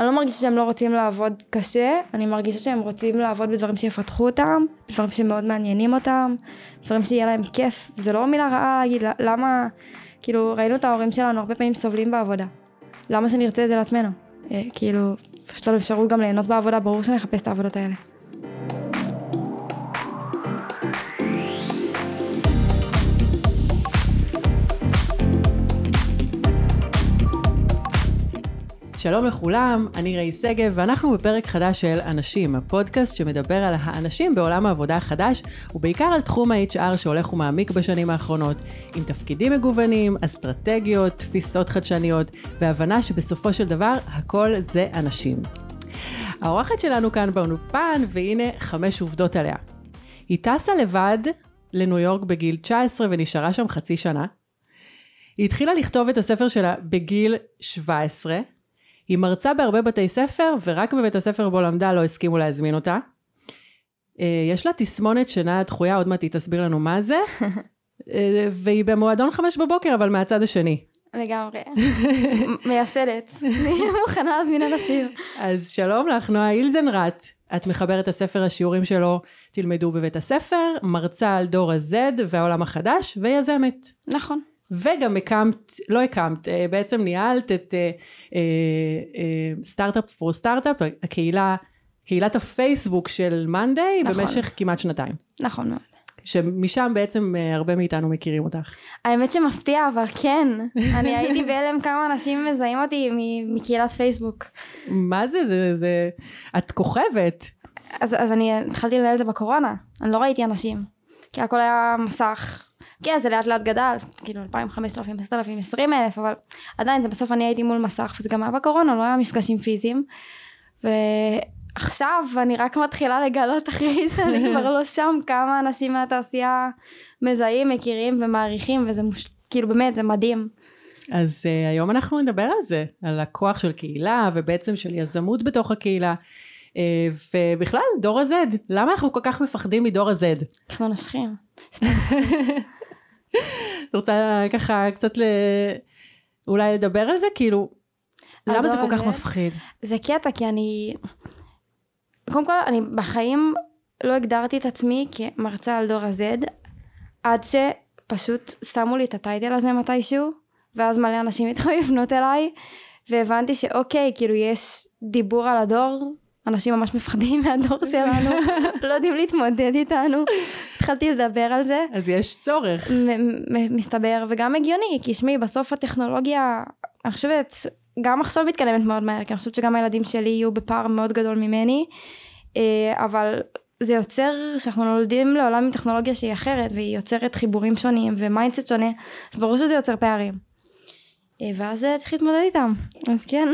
אני לא מרגישה שהם לא רוצים לעבוד קשה, אני מרגישה שהם רוצים לעבוד בדברים שיפתחו אותם, דברים שמאוד מעניינים אותם, דברים שיהיה להם כיף, וזה לא מילה רעה להגיד למה, כאילו ראינו את ההורים שלנו הרבה פעמים סובלים בעבודה. למה שנרצה את זה לעצמנו? אה, כאילו, יש לנו אפשרות גם ליהנות בעבודה, ברור שנחפש את העבודות האלה. שלום לכולם, אני ראי שגב, ואנחנו בפרק חדש של אנשים, הפודקאסט שמדבר על האנשים בעולם העבודה החדש, ובעיקר על תחום ה-HR שהולך ומעמיק בשנים האחרונות, עם תפקידים מגוונים, אסטרטגיות, תפיסות חדשניות, והבנה שבסופו של דבר הכל זה אנשים. האורחת שלנו כאן באולפן, והנה חמש עובדות עליה. היא טסה לבד לניו יורק בגיל 19 ונשארה שם חצי שנה. היא התחילה לכתוב את הספר שלה בגיל 17, היא מרצה בהרבה בתי ספר, ורק בבית הספר בו למדה לא הסכימו להזמין אותה. אה, יש לה תסמונת שינה דחויה, עוד מעט היא תסביר לנו מה זה. אה, והיא במועדון חמש בבוקר, אבל מהצד השני. לגמרי. מייסדת. אני מוכנה להזמין אנשים. אז שלום לך, נועה אילזנרט. את מחברת הספר השיעורים שלו תלמדו בבית הספר, מרצה על דור ה-Z והעולם החדש, ויזמת. נכון. וגם הקמת, לא הקמת, אה, בעצם ניהלת את סטארט-אפ פור סטארט-אפ, הקהילה, קהילת הפייסבוק של מאנדיי, נכון. במשך כמעט שנתיים. נכון מאוד. שמשם בעצם אה, הרבה מאיתנו מכירים אותך. האמת שמפתיע, אבל כן. אני הייתי בהלם כמה אנשים מזהים אותי מקהילת פייסבוק. מה זה? זה, זה... את כוכבת. אז, אז אני התחלתי לנהל את זה בקורונה. אני לא ראיתי אנשים. כי הכל היה מסך. כן, זה לאט לאט גדל, כאילו 2,000, 5,000, 10,000, 20,000, אבל עדיין זה בסוף אני הייתי מול מסך, וזה גם היה בקורונה, לא היה מפגשים פיזיים. ועכשיו אני רק מתחילה לגלות אחרי שאני כבר לא שם, כמה אנשים מהתעשייה מזהים, מכירים ומעריכים, וזה מוש... כאילו באמת, זה מדהים. אז uh, היום אנחנו נדבר על זה, על הכוח של קהילה, ובעצם של יזמות בתוך הקהילה. Uh, ובכלל, דור ה-Z, למה אנחנו כל כך מפחדים מדור ה-Z? אנחנו נושכים. את רוצה ככה קצת ל... אולי לדבר על זה? כאילו, למה זה כל כך מפחיד? זה קטע, כי אני... קודם כל, אני בחיים לא הגדרתי את עצמי כמרצה על דור ה-Z, עד שפשוט שמו לי את הטייטל הזה מתישהו, ואז מלא אנשים התחילו לפנות אליי, והבנתי שאוקיי, כאילו יש דיבור על הדור, אנשים ממש מפחדים מהדור שלנו, לא יודעים להתמודד איתנו. התחלתי לדבר על זה. אז יש צורך. מסתבר, וגם הגיוני, כי שמי, בסוף הטכנולוגיה, אני חושבת, גם עכשיו מתקדמת מאוד מהר, כי אני חושבת שגם הילדים שלי יהיו בפער מאוד גדול ממני, אה, אבל זה יוצר שאנחנו נולדים לעולם עם טכנולוגיה שהיא אחרת, והיא יוצרת חיבורים שונים ו mindset שונה, אז ברור שזה יוצר פערים. אה, ואז אה, צריך להתמודד איתם, אז כן.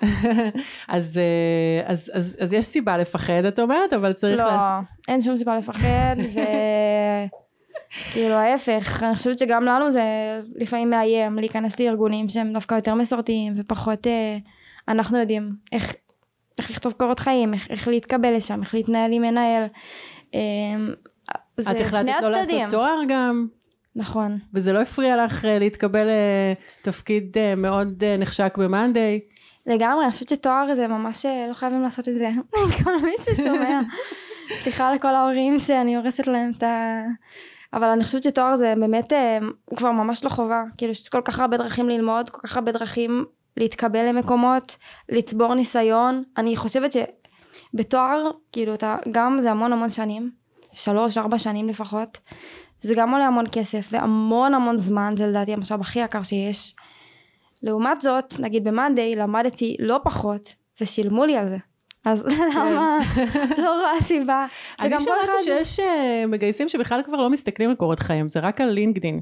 אז, אה, אז, אז, אז יש סיבה לפחד את אומרת, אבל צריך... לא, לעש... אין שום סיבה לפחד, וכאילו ההפך, אני חושבת שגם לנו זה לפעמים מאיים להיכנס לארגונים שהם דווקא יותר מסורתיים ופחות, אנחנו יודעים איך, איך לכתוב קורות חיים, איך, איך להתקבל לשם, איך להתנהל עם מנהל. את החלטת לא לעשות תואר גם? נכון. וזה לא הפריע לך אה, להתקבל לתפקיד אה, מאוד אה, נחשק במאנדיי? לגמרי, אני חושבת שתואר זה ממש לא חייבים לעשות את זה. כל מי ששומע. סליחה לכל ההורים שאני הורסת להם את ה... אבל אני חושבת שתואר זה באמת כבר ממש לא חובה. כאילו יש כל כך הרבה דרכים ללמוד, כל כך הרבה דרכים להתקבל למקומות, לצבור ניסיון. אני חושבת שבתואר, כאילו אתה, גם זה המון המון שנים. שלוש, ארבע שנים לפחות. וזה גם עולה המון כסף והמון המון זמן, זה לדעתי המשאב הכי יקר שיש. לעומת זאת, נגיד במאנדיי למדתי לא פחות ושילמו לי על זה. אז למה? לא רואה סיבה. אני שמעתי שיש אה, מגייסים שבכלל כבר לא מסתכלים על קורות חיים, זה רק על לינקדין.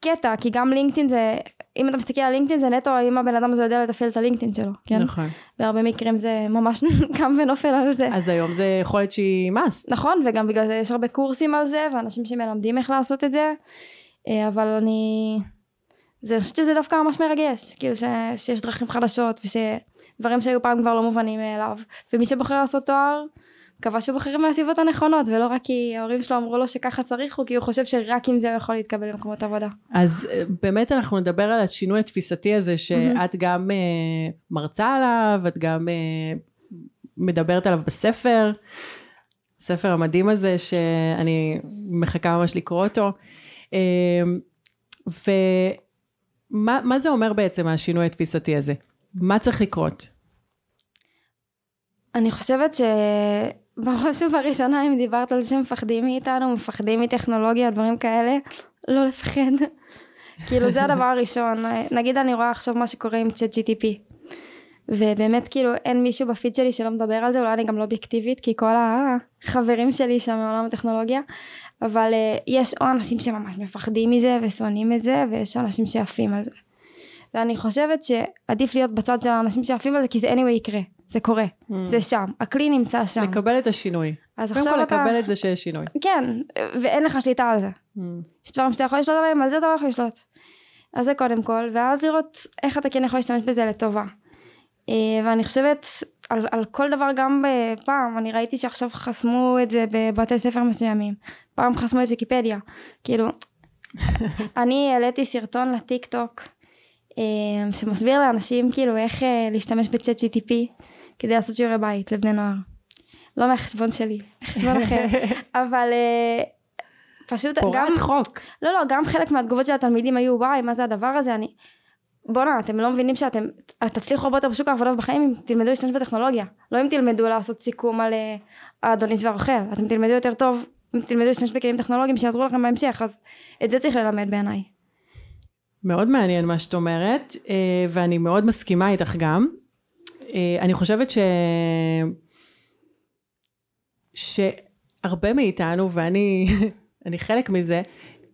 קטע, כי גם לינקדאין זה, אם אתה מסתכל על לינקדאין זה נטו אם הבן אדם הזה יודע לתפעל את הלינקדאין שלו, כן? נכון. בהרבה מקרים זה ממש קם ונופל על זה. אז היום זה יכולת שהיא must. נכון, וגם בגלל זה יש הרבה קורסים על זה, ואנשים שמלמדים איך לעשות את זה, אה, אבל אני... זה, אני חושבת שזה דווקא ממש מרגש, כאילו ש, שיש דרכים חדשות, ושדברים שהיו פעם כבר לא מובנים מאליו, ומי שבוחר לעשות תואר, מקווה שהוא בוחר מהסיבות הנכונות, ולא רק כי ההורים שלו אמרו לו שככה צריך, או כי הוא חושב שרק עם זה הוא יכול להתקבל למקומות עבודה. אז אה, באמת אנחנו נדבר על השינוי התפיסתי הזה, שאת גם uh, מרצה עליו, את גם uh, מדברת עליו בספר, הספר המדהים הזה, שאני מחכה ממש לקרוא אותו. Uh, ומה זה אומר בעצם השינוי התפיסתי הזה? מה צריך לקרות? אני חושבת שבראש ובראשונה אם דיברת על זה שמפחדים מאיתנו, מפחדים מטכנולוגיה, דברים כאלה, לא לפחד. כאילו זה הדבר הראשון. נגיד אני רואה עכשיו מה שקורה עם צ'אט GTP. ובאמת כאילו אין מישהו בפיד שלי שלא מדבר על זה, אולי אני גם לא אובייקטיבית, כי כל החברים שלי שם מעולם הטכנולוגיה, אבל uh, יש או אנשים שממש מפחדים מזה ושונאים את זה, ויש אנשים שעפים על זה. ואני חושבת שעדיף להיות בצד של האנשים שעפים על זה, כי זה anyway יקרה. זה קורה, mm. זה שם, הכלי נמצא שם. לקבל את השינוי. אז עכשיו אתה... קודם כל לקבל את זה שיש שינוי. כן, ואין לך שליטה על זה. Mm. יש דברים שאתה יכול לשלוט עליהם, על זה אתה לא יכול לשלוט. אז זה קודם כל, ואז לראות איך אתה כן יכול להשתמש בזה לטובה. אה, ואני חושבת על, על כל דבר גם פעם, אני ראיתי שעכשיו חסמו את זה בבתי ספר מסוימים. פעם חסמו את ויקיפדיה. כאילו, אני העליתי סרטון לטיק טוק. אה, שמסביר לאנשים כאילו איך אה, להשתמש בצ'אט GTP כדי לעשות שיעורי בית לבני נוער. לא מהחשבון שלי, חשבון אחר, אבל אה, פשוט גם... פורט חוק. לא, לא, גם חלק מהתגובות של התלמידים היו וואי, מה זה הדבר הזה, אני... בואנה, אתם לא מבינים שאתם תצליחו הרבה יותר בשוק העבודה ובחיים אם תלמדו להשתמש בטכנולוגיה. לא אם תלמדו לעשות סיכום על האדונית והרוכל, אתם תלמדו יותר טוב אם תלמדו להשתמש בכלים טכנולוגיים שיעזרו לכם בהמשך, אז את זה צריך ללמד בעיניי. מאוד מעניין מה שאת אומרת, אה, ואני מאוד מסכימה איתך גם. אה, אני חושבת ש... שהרבה מאיתנו, ואני אני חלק מזה,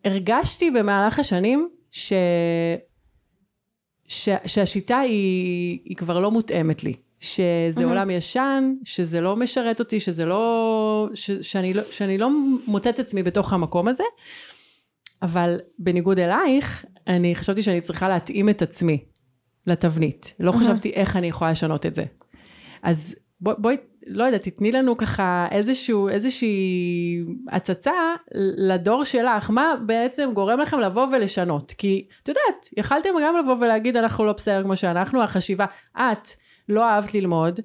הרגשתי במהלך השנים ש... ש... שהשיטה היא... היא כבר לא מותאמת לי. שזה mm-hmm. עולם ישן, שזה לא משרת אותי, שזה לא... ש... שאני, לא... שאני לא מוצאת עצמי בתוך המקום הזה. אבל בניגוד אלייך, אני חשבתי שאני צריכה להתאים את עצמי לתבנית. לא חשבתי איך אני יכולה לשנות את זה. אז בואי, בוא, לא יודעת, תתני לנו ככה איזשהו, איזושהי הצצה לדור שלך, מה בעצם גורם לכם לבוא ולשנות? כי, את יודעת, יכלתם גם לבוא ולהגיד, אנחנו לא בסדר כמו שאנחנו, החשיבה, את לא אהבת ללמוד,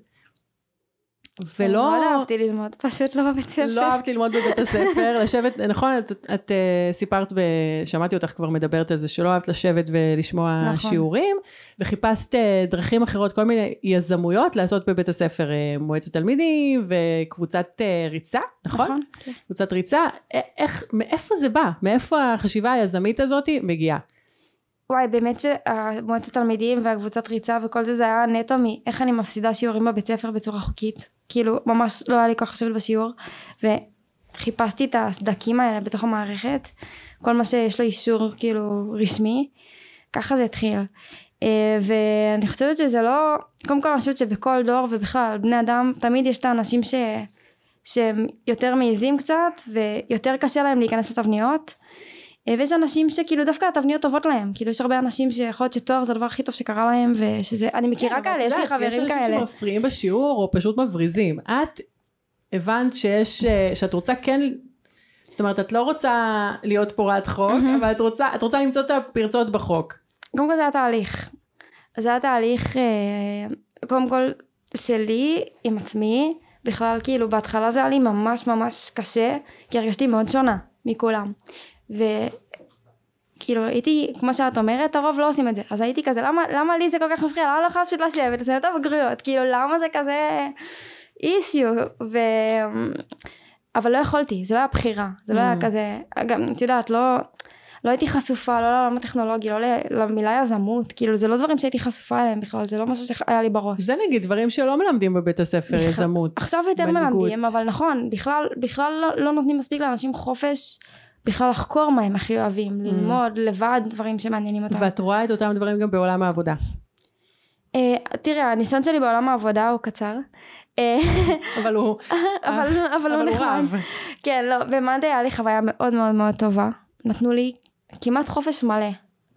ולא... מאוד אהבתי ללמוד, פשוט לא בבית ספר. לא אהבתי ללמוד בבית הספר, לשבת, נכון, את, את uh, סיפרת, ב, שמעתי אותך כבר מדברת על זה, שלא אהבת לשבת ולשמוע נכון. שיעורים, וחיפשת uh, דרכים אחרות, כל מיני יזמויות לעשות בבית הספר, uh, מועצת תלמידים וקבוצת uh, ריצה, נכון? נכון. כן. קבוצת ריצה, איך, מאיפה זה בא? מאיפה החשיבה היזמית הזאת מגיעה? וואי, באמת שמועצת תלמידים והקבוצת ריצה וכל זה, זה היה נטו מאיך אני מפסידה שיעורים בבית ספר בצורה חוקית. כאילו, ממש לא היה לי כוח לשבת בשיעור, וחיפשתי את הסדקים האלה בתוך המערכת, כל מה שיש לו אישור כאילו רשמי, ככה זה התחיל. אה, ואני חושבת שזה לא, קודם כל אני חושבת שבכל דור ובכלל בני אדם, תמיד יש את האנשים ש... שהם יותר מעיזים קצת, ויותר קשה להם להיכנס לתבניות. אה, ויש אנשים שכאילו דווקא התבניות טובות להם, כאילו יש הרבה אנשים שיכול להיות שתואר זה הדבר הכי טוב שקרה להם, ושזה, אני מכירה כן, כאלה, יש לי חברים כאלה. יש אנשים שמפריעים בשיעור או פשוט מבריזים. את הבנת שיש, אה, שאת רוצה כן, זאת אומרת את לא רוצה להיות פורעת חוק, אבל את רוצה, את רוצה למצוא את הפרצות בחוק. קודם כל זה היה תהליך. זה היה תהליך, אה, קודם כל שלי עם עצמי, בכלל כאילו בהתחלה זה היה לי ממש ממש קשה, כי הרגשתי מאוד שונה מכולם. וכאילו הייתי, כמו שאת אומרת, הרוב לא עושים את זה. אז הייתי כזה, למה, למה לי זה כל כך מפריע? למה לא חייב פשוט לשבת, לסיים את הבגרויות? כאילו, למה זה כזה אישיו? ו... אבל לא יכולתי, זה לא היה בחירה. זה לא היה mm. כזה, גם, את יודעת, לא... לא הייתי חשופה, לא לעולם הטכנולוגי, לא למילה יזמות, כאילו זה לא דברים שהייתי חשופה אליהם בכלל, זה לא משהו שהיה לי בראש. זה נגיד דברים שלא מלמדים בבית הספר, בכלל, יזמות. עכשיו יותר בניגוד. מלמדים, אבל נכון, בכלל, בכלל לא, לא נותנים מספיק לאנשים חופש בכלל לחקור מה הם הכי אוהבים, mm. ללמוד לבד דברים שמעניינים אותם. ואת רואה את אותם דברים גם בעולם העבודה. Uh, תראה, הניסיון שלי בעולם העבודה הוא קצר. אה, אבל הוא... אבל, אבל הוא נחמד. כן, לא, במאנדי היה לי חוויה מאוד מאוד מאוד טובה. נתנו לי כמעט חופש מלא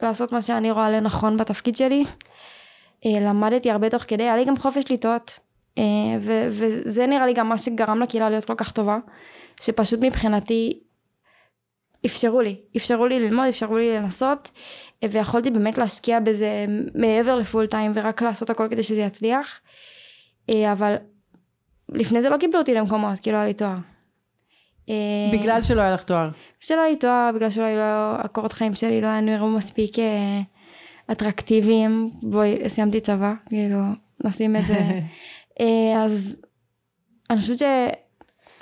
לעשות מה שאני רואה לנכון בתפקיד שלי. Uh, למדתי הרבה תוך כדי, היה לי גם חופש לטעות. אה, ו- וזה נראה לי גם מה שגרם לקהילה להיות כל כך טובה, שפשוט מבחינתי אפשרו לי, אפשרו לי ללמוד, אפשרו לי לנסות, ויכולתי באמת להשקיע בזה מעבר לפול טיים ורק לעשות הכל כדי שזה יצליח, אה, אבל לפני זה לא קיבלו אותי למקומות, כי לא היה לי תואר. אה, בגלל שלא היה לך תואר. שלא היה לי תואר, בגלל שלא היה לי, לא, הקורות חיים שלי לא היו נראו מספיק אה, אטרקטיביים, בואי, סיימתי צבא, כאילו, נשים את זה. אז אני חושבת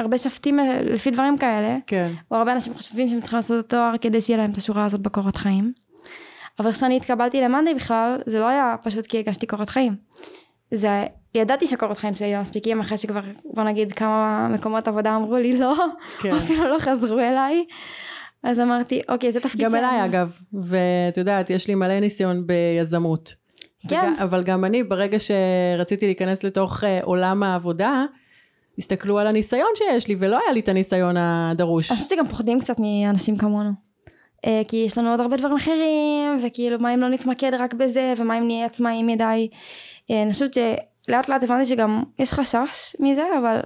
שהרבה שופטים לפי דברים כאלה, כן. או הרבה אנשים חושבים שהם צריכים לעשות את התואר כדי שיהיה להם את השורה הזאת בקורות חיים. אבל כשאני התקבלתי למאנדי בכלל, זה לא היה פשוט כי הגשתי קורות חיים. זה, ידעתי שקורות חיים שלי לא מספיקים אחרי שכבר, בוא נגיד, כמה מקומות עבודה אמרו לי לא, כן. אפילו לא חזרו אליי. אז אמרתי, אוקיי, זה תפקיד גם שאני- אליי אגב, ואת יודעת, יש לי מלא ניסיון ביזמות. כן. וג- אבל גם אני, ברגע שרציתי להיכנס לתוך אה, עולם העבודה, הסתכלו על הניסיון שיש לי, ולא היה לי את הניסיון הדרוש. אני חושבת שגם פוחדים קצת מאנשים כמונו. אה, כי יש לנו עוד הרבה דברים אחרים, וכאילו מה אם לא נתמקד רק בזה, ומה אם נהיה עצמאיים מדי. אה, אני חושבת שלאט לאט הבנתי שגם יש חשש מזה, אבל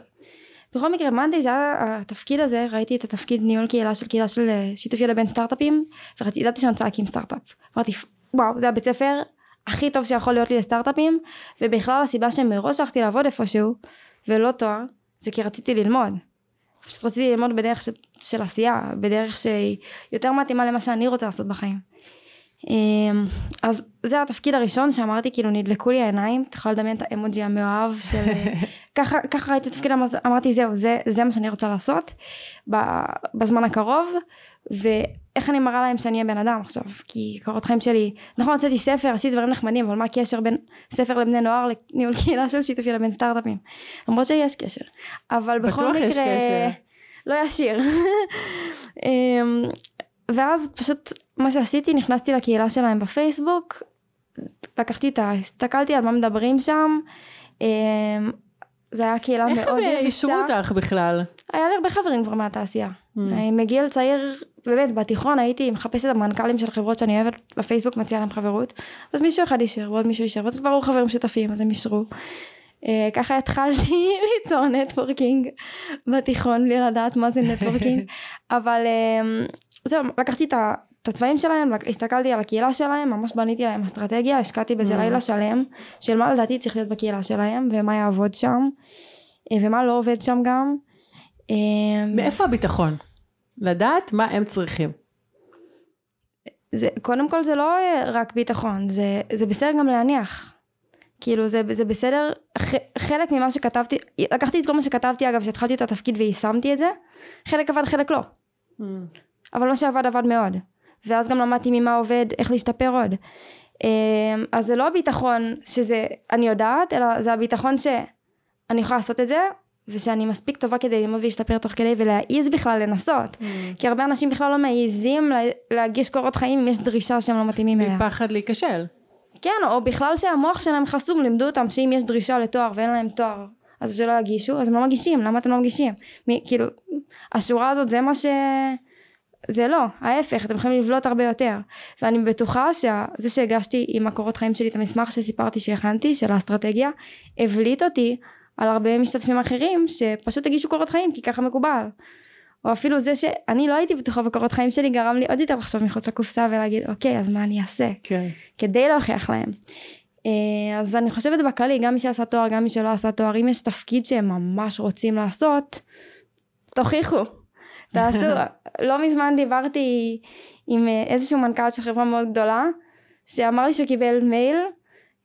בכל מקרה מאנדי זה היה התפקיד הזה, ראיתי את התפקיד ניהול קהילה של קהילה של אה, שיתוף ידע בין סטארט-אפים, וידעתי שאני רוצה להקים סטארט-אפ. אמרתי, וואו, זה הבית ספר הכי טוב שיכול להיות לי לסטארט-אפים, ובכלל הסיבה שמראש הלכתי לעבוד איפשהו, ולא תואר, זה כי רציתי ללמוד. פשוט רציתי ללמוד בדרך של, של עשייה, בדרך שהיא יותר מתאימה למה שאני רוצה לעשות בחיים. אמ, אז זה התפקיד הראשון שאמרתי, כאילו נדלקו לי העיניים, אתה יכול לדמיין את האמוג'י המאוהב של... ככה, ככה ראיתי את התפקיד, אמר- אמרתי זהו, זה, זה מה שאני רוצה לעשות בזמן הקרוב, ואיך אני מראה להם שאני אהיה בן אדם עכשיו, כי קורות חיים שלי, נכון הוצאתי ספר, עשיתי דברים נחמדים, אבל מה הקשר בין ספר לבני נוער לניהול קהילה של שיתופי לבין סטארט-אפים? למרות שיש קשר, אבל בכל בטוח מקרה... יש קשר. לא ישיר. אמ, ואז פשוט מה שעשיתי נכנסתי לקהילה שלהם בפייסבוק לקחתי את ה... הסתכלתי על מה מדברים שם אמ, זה היה קהילה איך מאוד הם אה, אישרו אותך בכלל? היה לי הרבה חברים כבר מהתעשייה Mm. מגיל צעיר באמת בתיכון הייתי מחפשת את המנכ"לים של חברות שאני אוהבת בפייסבוק מציעה להם חברות אז מישהו אחד אישר ועוד מישהו אישר ואז כבר היו חברים משותפים אז הם אישרו אה, ככה התחלתי ליצור networking בתיכון בלי לדעת מה זה networking אבל אה, זהו לקחתי את ה... את הצבעים שלהם, הסתכלתי על הקהילה שלהם, ממש בניתי להם אסטרטגיה, השקעתי בזה ממ. לילה שלם, של מה לדעתי צריך להיות בקהילה שלהם, ומה יעבוד שם, אה, ומה לא עובד שם גם. מאיפה הביטחון? לדעת מה הם צריכים. זה, קודם כל זה לא אה, רק ביטחון, זה, זה בסדר גם להניח. כאילו זה, זה בסדר, ח, חלק ממה שכתבתי, לקחתי את כל מה שכתבתי אגב, שהתחלתי את התפקיד ויישמתי את זה, חלק עבד חלק לא. אבל מה שעבד עבד מאוד. ואז גם למדתי ממה עובד, איך להשתפר עוד. אמ, אז זה לא הביטחון שזה אני יודעת, אלא זה הביטחון שאני יכולה לעשות את זה, ושאני מספיק טובה כדי ללמוד ולהשתפר תוך כדי ולהעיז בכלל לנסות. כי הרבה אנשים בכלל לא מעיזים לה- להגיש קורות חיים אם יש דרישה שהם לא מתאימים אליה. מפחד להיכשל. כן, או בכלל שהמוח שלהם חסום, לימדו אותם שאם יש דרישה לתואר ואין להם תואר, אז שלא יגישו, אז הם לא מגישים, למה אתם לא מגישים? מי, כאילו, השורה הזאת זה מה ש... זה לא, ההפך, אתם יכולים לבלוט הרבה יותר. ואני בטוחה שזה שהגשתי עם הקורות חיים שלי את המסמך שסיפרתי שהכנתי, של האסטרטגיה, הבליט אותי על הרבה משתתפים אחרים שפשוט הגישו קורות חיים כי ככה מקובל. או אפילו זה שאני לא הייתי בטוחה בקורות חיים שלי גרם לי עוד יותר לחשוב מחוץ לקופסה ולהגיד אוקיי אז מה אני אעשה כן. כדי להוכיח להם. אה, אז אני חושבת בכללי גם מי שעשה תואר גם מי שלא עשה תואר אם יש תפקיד שהם ממש רוצים לעשות תוכיחו תעשו לא מזמן דיברתי עם אה, איזשהו מנכ"ל של חברה מאוד גדולה שאמר לי שהוא קיבל מייל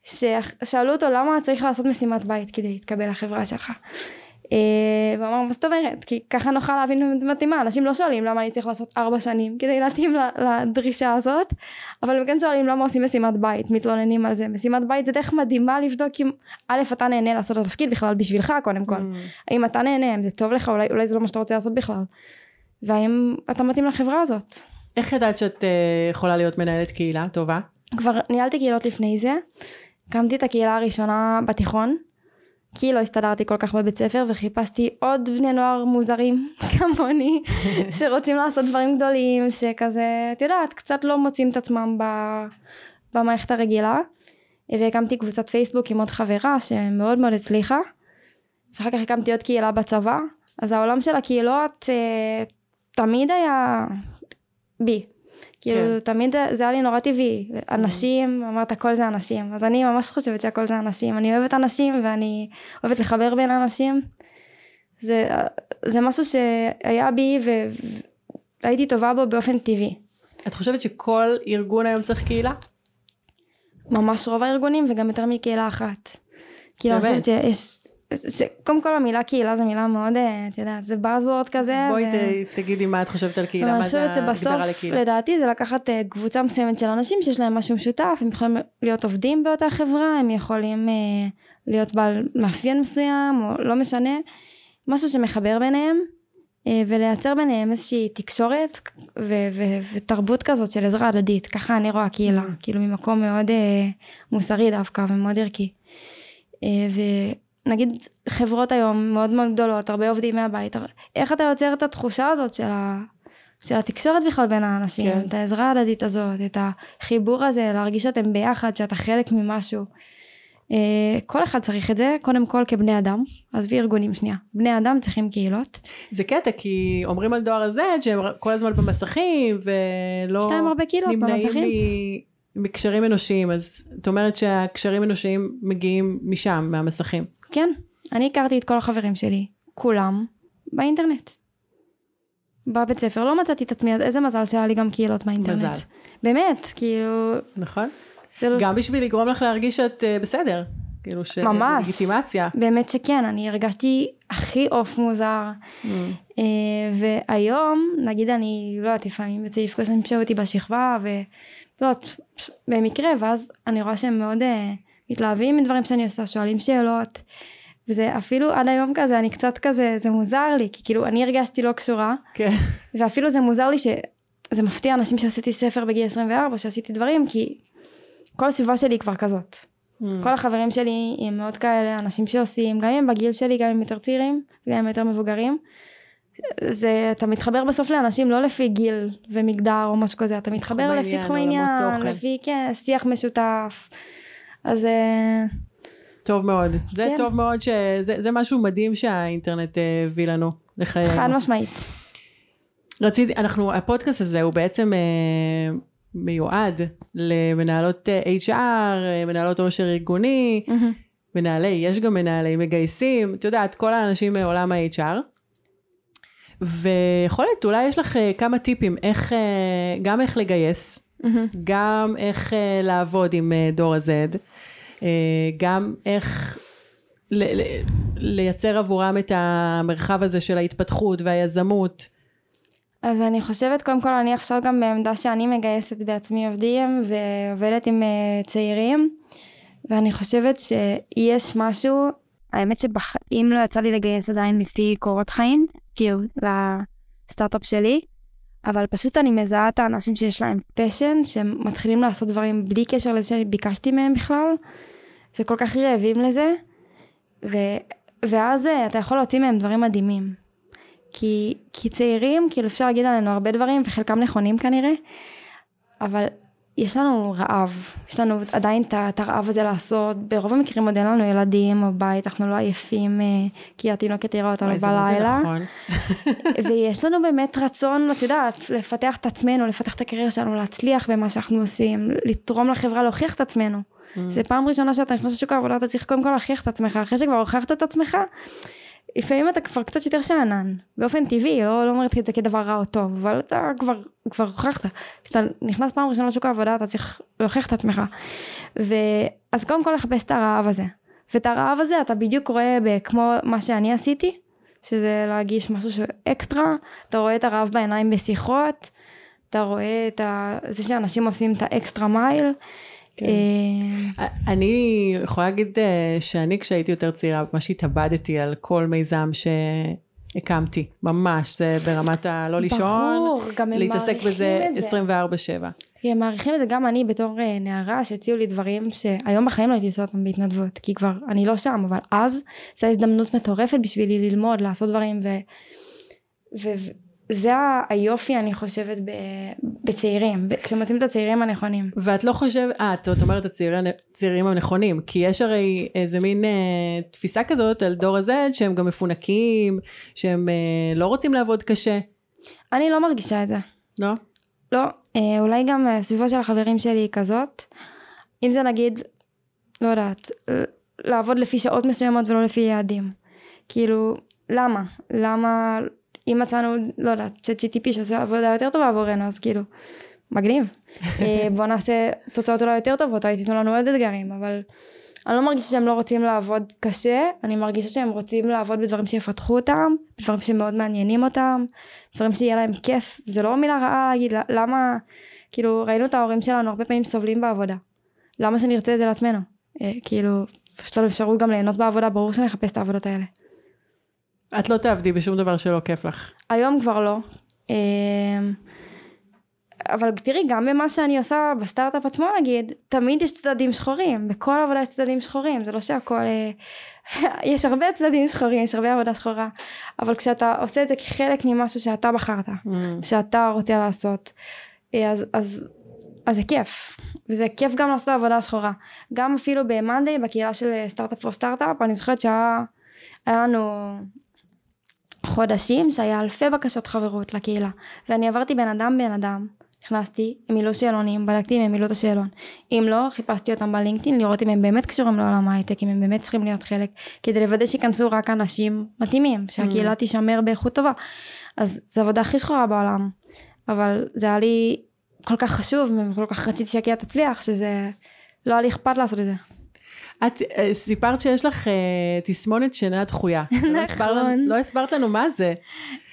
ששאלו אותו למה צריך לעשות משימת בית כדי להתקבל לחברה שלך. אה, והוא אמר מה זאת אומרת? כי ככה נוכל להבין אם מתאימה. אנשים לא שואלים למה אני צריך לעשות ארבע שנים כדי להתאים לדרישה הזאת? אבל הם כן שואלים למה עושים משימת בית? מתלוננים על זה. משימת בית זה דרך מדהימה לבדוק אם א' אתה נהנה לעשות את התפקיד בכלל בשבילך קודם כל. האם אתה נהנה? אם זה טוב לך? אולי, אולי זה לא מה שאתה רוצה לעשות בכלל. והאם אתה מתאים לחברה הזאת? איך ידעת שאת אה, יכולה להיות מנהלת קהילה טובה? כבר ניהלתי קהילות לפני זה הקמתי את הקהילה הראשונה בתיכון כי לא הסתדרתי כל כך בבית ספר וחיפשתי עוד בני נוער מוזרים כמוני שרוצים לעשות דברים גדולים שכזה את יודעת קצת לא מוצאים את עצמם ב... במערכת הרגילה והקמתי קבוצת פייסבוק עם עוד חברה שמאוד מאוד הצליחה ואחר כך הקמתי עוד קהילה בצבא, אז העולם של הקהילות אה, תמיד היה בי. כאילו, כן. תמיד זה היה לי נורא טבעי. אנשים, אמרת, הכל זה אנשים. אז אני ממש חושבת שהכל זה אנשים. אני אוהבת אנשים ואני אוהבת לחבר בין אנשים. זה, זה משהו שהיה בי והייתי טובה בו באופן טבעי. את חושבת שכל ארגון היום צריך קהילה? ממש רוב הארגונים וגם יותר מקהילה אחת. כאילו אני באמת? חושבת שיש, קודם כל המילה קהילה זו מילה מאוד, אה, את יודעת, זה buzzword כזה. בואי ו- תגידי מה את חושבת על קהילה, אני מה זה חושבת שבסוף, ההגדרה לקהילה. לדעתי, זה לקחת אה, קבוצה מסוימת של אנשים שיש להם משהו משותף, הם יכולים להיות עובדים באותה חברה, הם יכולים אה, להיות בעל מאפיין מסוים, או לא משנה, משהו שמחבר ביניהם, אה, ולייצר ביניהם איזושהי תקשורת ו- ו- ותרבות כזאת של עזרה הדדית, ככה אני רואה קהילה, Mm. כאילו ממקום מאוד אה, מוסרי דווקא ומאוד ערכי. אה, ונגיד חברות היום מאוד מאוד גדולות, הרבה עובדים מהבית, איך אתה יוצר את התחושה הזאת של, ה... של התקשורת בכלל בין האנשים, כן. את העזרה ההדדית הזאת, את החיבור הזה, להרגיש שאתם ביחד, שאתה חלק ממשהו. אה, כל אחד צריך את זה, קודם כל כבני אדם, עזבי ארגונים שנייה, בני אדם צריכים קהילות, זה קטע, כי אומרים על דואר ה-Z שהם כל הזמן במסכים, ולא יש להם הרבה קהילות נמנעים במסכים. מקשרים אנושיים, אז את אומרת שהקשרים אנושיים מגיעים משם, מהמסכים. כן, אני הכרתי את כל החברים שלי, כולם, באינטרנט. בבית ספר, לא מצאתי את עצמי, אז איזה מזל שהיה לי גם קהילות באינטרנט. מזל. באמת, כאילו, נכון? לא... גם בשביל לגרום לך להרגיש שאת אה, בסדר. כאילו ש... ממש. לגיטימציה. באמת שכן, אני הרגשתי הכי עוף מוזר. Mm. אה, והיום, נגיד אני, לא יודעת, לפעמים יוצא לפגוש אנשים שהיו אותי בשכבה, ולא יודעת, במקרה, ואז אני רואה שהם מאוד אה, מתלהבים מדברים שאני עושה, שואלים שאלות, וזה אפילו עד היום כזה, אני קצת כזה, זה מוזר לי, כי כאילו אני הרגשתי לא קשורה, כן. ואפילו זה מוזר לי שזה מפתיע אנשים שעשיתי ספר בגיל 24, שעשיתי דברים, כי כל הסביבה שלי היא כבר כזאת. Mm. כל החברים שלי הם מאוד כאלה, אנשים שעושים, גם אם הם בגיל שלי, גם אם הם יותר צעירים, וגם אם הם יותר מבוגרים. זה, אתה מתחבר בסוף לאנשים לא לפי גיל ומגדר או משהו כזה, אתה מתחבר לפי תחום העניין. לפי, כן, שיח משותף. אז אה, טוב מאוד. זה כן. טוב מאוד, שזה זה משהו מדהים שהאינטרנט אה, הביא לנו לחיינו. חד משמעית. רציתי, אנחנו, הפודקאסט הזה הוא בעצם אה, מיועד למנהלות אה, HR, מנהלות עושר ארגוני, מנהלי, יש גם מנהלי מגייסים, את יודעת, כל האנשים מעולם ה-HR. ויכול להיות, אולי יש לך אה, כמה טיפים, איך, אה, גם איך לגייס, גם איך אה, לעבוד עם דור ה-Z, גם איך ל- ל- לייצר עבורם את המרחב הזה של ההתפתחות והיזמות. אז אני חושבת, קודם כל, אני עכשיו גם בעמדה שאני מגייסת בעצמי עובדים ועובדת עם צעירים, ואני חושבת שיש משהו, האמת שבחיים לא יצא לי לגייס עדיין לפי קורות חיים, כאילו, לסטארט-אפ שלי, אבל פשוט אני מזהה את האנשים שיש להם פשן, שהם מתחילים לעשות דברים בלי קשר לזה שביקשתי מהם בכלל, וכל כך רעבים לזה, ו... ואז אה, אתה יכול להוציא מהם דברים מדהימים. כי, כי צעירים, כאילו אפשר להגיד עלינו הרבה דברים, וחלקם נכונים כנראה, אבל יש לנו רעב, יש לנו עדיין את הרעב הזה לעשות, ברוב המקרים עוד אין לנו ילדים או בית, אנחנו לא עייפים, אה, כי התינוקת תראה אותנו זה מה זה בלילה, נכון. ויש לנו באמת רצון, את יודעת, לפתח את עצמנו, לפתח את הקריירה שלנו, להצליח במה שאנחנו עושים, לתרום לחברה, להוכיח את עצמנו. Mm. זה פעם ראשונה שאתה נכנס לשוק העבודה, אתה צריך קודם כל להוכיח את עצמך, אחרי שכבר הוכחת את עצמך, לפעמים אתה כבר קצת יותר שאנן, באופן טבעי, לא, לא אומרת את זה כדבר רע או טוב, אבל אתה כבר, כבר הוכחת. כשאתה נכנס פעם ראשונה לשוק העבודה, אתה צריך להוכיח את עצמך. ואז קודם כל לחפש את הרעב הזה. ואת הרעב הזה אתה בדיוק רואה כמו מה שאני עשיתי, שזה להגיש משהו שהוא אקסטרה, אתה רואה את הרעב בעיניים בשיחות, אתה רואה את ה... זה שאנשים עושים את האקסטרה מייל. כן. אה, אני יכולה להגיד אה, שאני כשהייתי יותר צעירה ממש התאבדתי על כל מיזם שהקמתי, ממש, זה ברמת הלא לישון, ברור, גם הם להתעסק בזה את זה. 24/7. כי הם מעריכים את זה גם אני בתור אה, נערה שהציעו לי דברים שהיום בחיים לא הייתי עושה אותם בהתנדבות כי כבר אני לא שם אבל אז זו הייתה הזדמנות מטורפת בשבילי ללמוד לעשות דברים ו... ו... זה היופי אני חושבת ב, בצעירים, ב- כשמוצאים את הצעירים הנכונים. ואת לא חושבת, אה, את אומרת הצעירים, הנכונים, כי יש הרי איזה מין אה, תפיסה כזאת על דור ה-Z שהם גם מפונקים, שהם אה, לא רוצים לעבוד קשה, אני לא מרגישה את זה. לא? לא, אה, אולי גם אה, סביבה של החברים שלי היא כזאת. אם זה נגיד, לא יודעת, לעבוד לפי שעות מסוימות ולא לפי יעדים. כאילו, למה? למה, אם מצאנו, לא יודעת, צ'אט GTP שעושה עבודה יותר טובה עבורנו, אז כאילו, מגניב. אה, בואו נעשה תוצאות אולי יותר טובות, אולי תיתנו לנו עוד אתגרים, אבל אני לא מרגישה שהם לא רוצים לעבוד קשה, אני מרגישה שהם רוצים לעבוד בדברים שיפתחו אותם, דברים שמאוד מעניינים אותם, דברים שיהיה להם כיף, זה לא מילה רעה להגיד למה, כאילו ראינו את ההורים שלנו הרבה פעמים סובלים בעבודה, למה שנרצה את זה לעצמנו, אה, כאילו, יש לנו אפשרות גם ליהנות בעבודה, ברור שנחפש את העבודות האלה. את לא תעבדי בשום דבר שלא כיף לך. היום כבר לא. אמ, אבל תראי, גם במה שאני עושה בסטארט-אפ עצמו נגיד, תמיד יש צדדים שחורים. בכל עבודה יש צדדים שחורים, זה לא שהכל... אה, יש הרבה צדדים שחורים, יש הרבה עבודה שחורה. אבל כשאתה עושה את זה כחלק ממשהו שאתה בחרת, Mm. שאתה רוצה לעשות, אה, אז, אז, אז זה כיף. וזה כיף גם לעשות עבודה שחורה. גם אפילו ב-Monday, בקהילה של סטארט-אפ פור סטארט-אפ, אני זוכרת שהיה היה לנו חודשים שהיה אלפי בקשות חברות לקהילה. ואני עברתי בן אדם בן אדם. נכנסתי, הם מילאו שאלונים, בדקתי אם הם מילאו את השאלון. אם לא, חיפשתי אותם בלינקדאין לראות אם הם באמת קשורים לעולם ההייטק, אם הם באמת צריכים להיות חלק, כדי לוודא שייכנסו רק אנשים מתאימים, שהקהילה תישמר באיכות טובה. אז זו העבודה הכי שחורה בעולם. אבל זה היה לי כל כך חשוב, וכל כך רציתי שהקהילה תצליח, שזה לא היה לי אכפת לעשות את זה. את אה, סיפרת שיש לך אה, תסמונת שינה דחויה. לא נכון. לא הסברת לנו מה זה.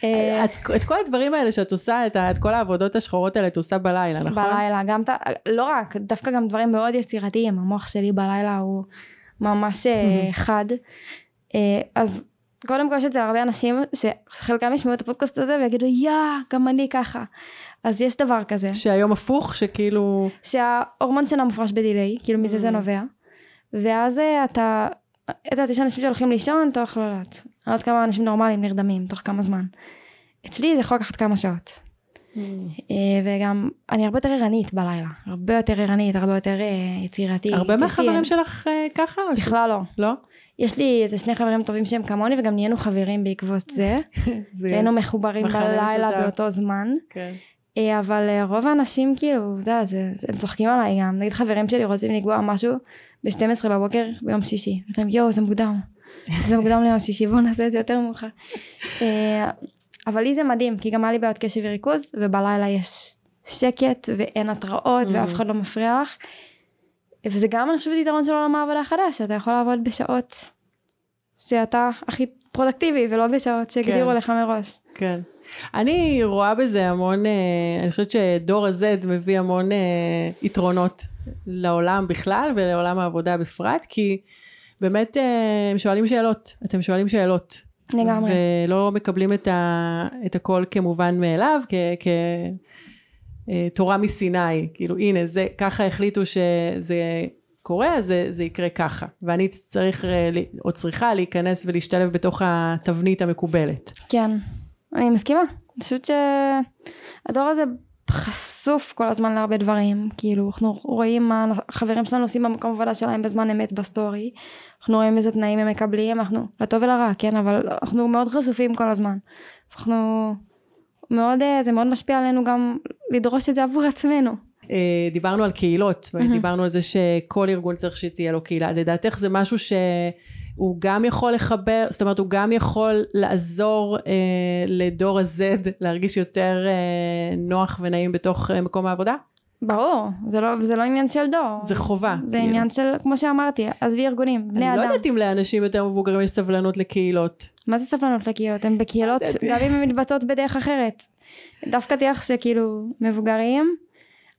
אה, את, כל הדברים האלה שאת עושה, את, כל העבודות השחורות האלה את עושה בלילה, נכון? בלילה, גם, לא רק, דווקא גם דברים מאוד יצירתיים, המוח שלי בלילה הוא ממש חד. אז קודם כל יש אצל הרבה אנשים שחלקם ישמעו את הפודקאסט הזה ויגידו יא, גם אני ככה. אז יש דבר כזה, שהיום הפוך, שכאילו... שההורמון שינה מופרש בדיליי, כאילו מזה זה נובע. ואז אה, אתה, את יודעת, יש אנשים שהולכים לישון תוך, לא יודעת, אני לא יודעת כמה אנשים נורמליים נרדמים, תוך כמה זמן. אצלי זה יכול לקחת כמה שעות. אה, וגם אני הרבה יותר ערנית בלילה, הרבה יותר ערנית, הרבה יותר אה, יצירתית. הרבה מהחברים שלך ככה? בכלל לא. לא? יש לי איזה שני חברים טובים שהם כמוני וגם נהיינו חברים בעקבות זה. היינו מחוברים בלילה. באותו זמן. כן. אה, אבל אה, רוב האנשים כאילו, אתה יודע, הם צוחקים עליי גם. נגיד חברים שלי רוצים לקבוע משהו ב-12 בבוקר ביום שישי. אומרת להם יואו זה מוקדם. זה מוקדם ליום שישי בואו נעשה את זה יותר מאוחר. אה, אבל לי זה מדהים כי גם היה לי בעיות קשב וריכוז ובלילה יש שקט ואין התראות Mm. ואף אחד לא מפריע לך. וזה גם אני חושבת יתרון של עולם העבודה החדש שאתה יכול לעבוד בשעות שאתה הכי פרודקטיבי ולא בשעות שהגדירו כן. לך מראש. כן. אני רואה בזה המון, אה, אני חושבת שדור ה-Z מביא המון אה, יתרונות לעולם בכלל ולעולם העבודה בפרט, כי באמת אה, הם שואלים שאלות, אתם שואלים שאלות. לגמרי. ולא מקבלים את, ה, את הכל כמובן מאליו, כתורה מסיני, כאילו הנה זה, ככה החליטו שזה קורה, אז זה, זה יקרה ככה. ואני צריך, או צריכה להיכנס ולהשתלב בתוך התבנית המקובלת. כן, אני מסכימה. אני חושבת שהדור הזה חשוף כל הזמן להרבה דברים. כאילו, אנחנו רואים מה החברים שלנו עושים במקום עבודה שלהם בזמן אמת בסטורי. אנחנו רואים איזה תנאים הם מקבלים, אנחנו, לטוב ולרע, כן, אבל אנחנו מאוד חשופים כל הזמן. אנחנו מאוד, אה, זה מאוד משפיע עלינו גם לדרוש את זה עבור עצמנו. אה, דיברנו על קהילות, דיברנו על זה שכל ארגון צריך שתהיה לו קהילה. לדעתך זה משהו שהוא גם יכול לחבר, זאת אומרת הוא גם יכול לעזור אה, לדור ה-Z להרגיש יותר אה, נוח ונעים בתוך אה, מקום העבודה? ברור, זה לא, זה לא עניין של דור. זה חובה. זה כאילו. עניין של, כמו שאמרתי, עזבי ארגונים, בני אני אדם. לא יודעת אם לאנשים יותר מבוגרים יש סבלנות לקהילות. מה זה סבלנות לקהילות? הם בקהילות. גם אם הן מתבטאות בדרך אחרת. דווקא תהיה לך שכאילו מבוגרים,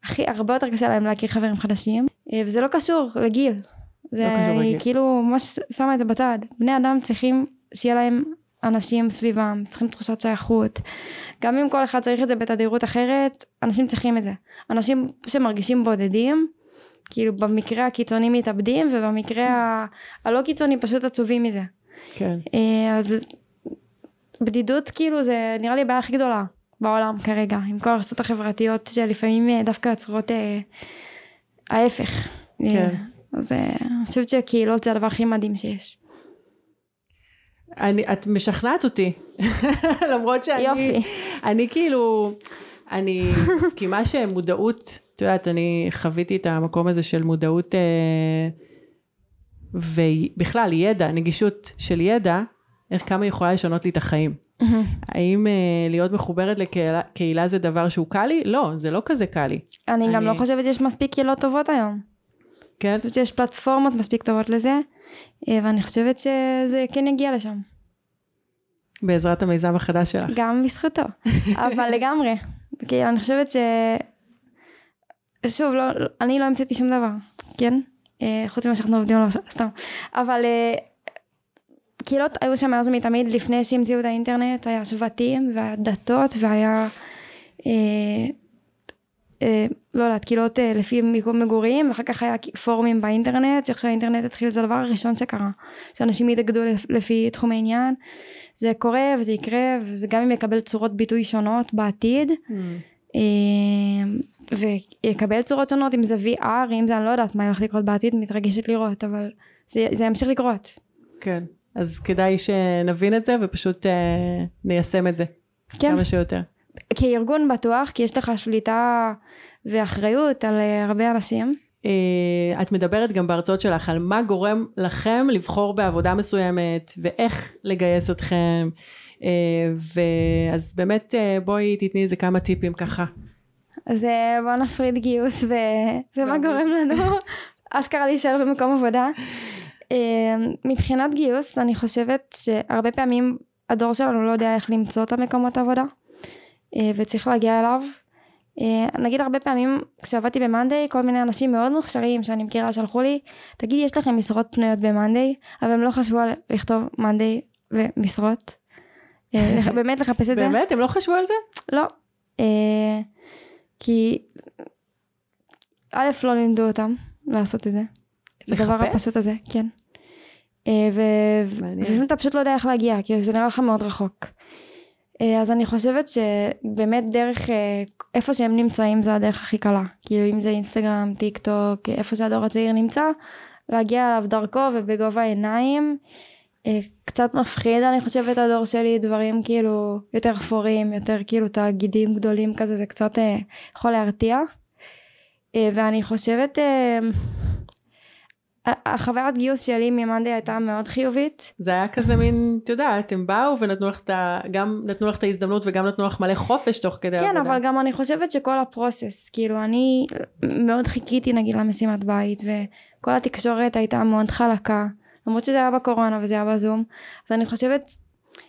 הכי, הרבה יותר קשה להם להכיר חברים חדשים, אה, וזה לא קשור לגיל. זה לא קשור היא. כאילו ממש שמה את זה בצד. בני אדם צריכים שיהיה להם אנשים סביבם, צריכים תחושת שייכות. גם אם כל אחד צריך את זה בתדירות אחרת, אנשים צריכים את זה. אנשים שמרגישים בודדים, כאילו במקרה הקיצוני מתאבדים, ובמקרה ה- הלא קיצוני פשוט עצובים מזה. כן. אה, אז בדידות כאילו זה נראה לי הבעיה הכי גדולה. בעולם כרגע, עם כל הרשתות החברתיות שלפעמים אה, דווקא יוצרות אה, ההפך. כן. אז אה, אני חושבת שקהילות זה הדבר הכי מדהים שיש. אני, את משכנעת אותי, למרות שאני... יופי. אני כאילו, אני מסכימה שמודעות, את יודעת, אני חוויתי את המקום הזה של מודעות, אה, ובכלל, ידע, נגישות של ידע, איך כמה יכולה לשנות לי את החיים. האם אה, להיות מחוברת לקהילה קהילה זה דבר שהוא קל לי? לא, זה לא כזה קל לי. אני גם אני- לא חושבת שיש מספיק קהילות טובות היום. כן? אני חושבת שיש פלטפורמות מספיק טובות לזה, אה, ואני חושבת שזה כן יגיע לשם. בעזרת המיזם החדש שלך. גם בזכותו. אבל לגמרי. כאילו, אני חושבת ש... שוב, לא, לא- אני לא המצאתי שום דבר, כן? אה, חוץ ממה שאנחנו עובדים עליו, סתם. אבל אה, קהילות היו שם מאז ומתמיד, לפני שהמציאו את האינטרנט, היה שבטים והיה דתות והיה... אה, לא יודעת, קהילות אה, לפי מיקום מגורים, ואחר כך היה פורומים באינטרנט, שעכשיו האינטרנט התחיל, זה הדבר הראשון שקרה. שאנשים יתאגדו לפ- לפי תחום העניין. זה קורה וזה יקרה, וזה גם אם יקבל צורות ביטוי שונות בעתיד, אה, ויקבל צורות שונות, אם זה VR, אם זה אני לא יודעת מה ילך לקרות בעתיד, מתרגשת לראות, אבל זה, זה ימשיך לקרות. כן. אז כדאי שנבין את זה ופשוט אה, ניישם את זה. כן, כמה שיותר. כארגון בטוח, כי יש לך שליטה ואחריות על אה, הרבה אנשים. אה, את מדברת גם בהרצאות שלך על מה גורם לכם לבחור בעבודה מסוימת ואיך לגייס אתכם. אה, ואז באמת בואי תתני איזה כמה טיפים ככה. אז בואו נפריד גיוס ו... ומה. גורם לנו אשכרה להישאר במקום עבודה. מבחינת גיוס אני חושבת שהרבה פעמים הדור שלנו לא יודע איך למצוא את המקומות עבודה וצריך להגיע אליו. אה, נגיד הרבה פעמים כשעבדתי במאנדיי כל מיני אנשים מאוד מוכשרים שאני מכירה שלחו לי תגידי יש לכם משרות פנויות במאנדיי אבל הם לא חשבו על לכתוב מאנדיי ומשרות. אה, באמת לחפש את זה. באמת? הם לא חשבו על זה? לא. אה, כי א', לא לימדו אותם לעשות את זה. את הדבר לחפש? הפשוט הזה, כן. אה. ולפעמים אתה פשוט לא יודע איך להגיע, כי זה נראה לך מאוד רחוק. אה, אז אני חושבת שבאמת דרך, אה, איפה שהם נמצאים זה הדרך הכי קלה. כאילו אם זה אינסטגרם, טיק טוק, איפה שהדור הצעיר נמצא, להגיע אליו דרכו ובגובה העיניים. אה, קצת מפחיד אני חושבת הדור שלי דברים כאילו יותר אפורים יותר כאילו תאגידים גדולים כזה זה קצת אה, יכול להרתיע אה, ואני חושבת אה, החוויית גיוס שלי ממאנדי הייתה מאוד חיובית זה היה כזה מין, את יודעת, הם באו ונתנו לך את ה... גם נתנו לך את ההזדמנות וגם נתנו לך מלא חופש תוך כדי כן העבודה. אבל גם אני חושבת שכל הפרוסס כאילו אני מאוד חיכיתי נגיד למשימת בית וכל התקשורת הייתה מאוד חלקה למרות שזה היה בקורונה וזה היה בזום אז אני חושבת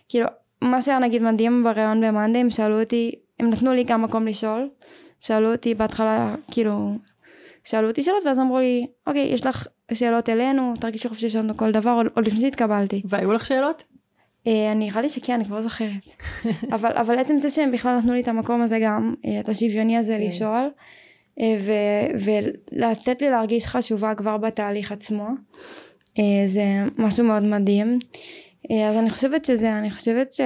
כאילו מה שהיה נגיד מדהים בראיון במאנדי הם שאלו אותי הם נתנו לי גם מקום לשאול שאלו אותי בהתחלה כאילו שאלו אותי שאלות ואז אמרו לי אוקיי יש לך שאלות אלינו תרגישי חופשי לשאול לנו כל דבר עוד, לפני שהתקבלתי והיו לך שאלות? אה, אני נראה לי שכן, אני כבר לא זוכרת. אבל, אבל עצם זה שהם בכלל נתנו לי את המקום הזה גם, אה, את השוויוני הזה כן. לשאול, אה, ו- ולתת לי להרגיש חשובה כבר בתהליך עצמו, זה משהו מאוד מדהים. אז אני חושבת שזה, אני חושבת ש...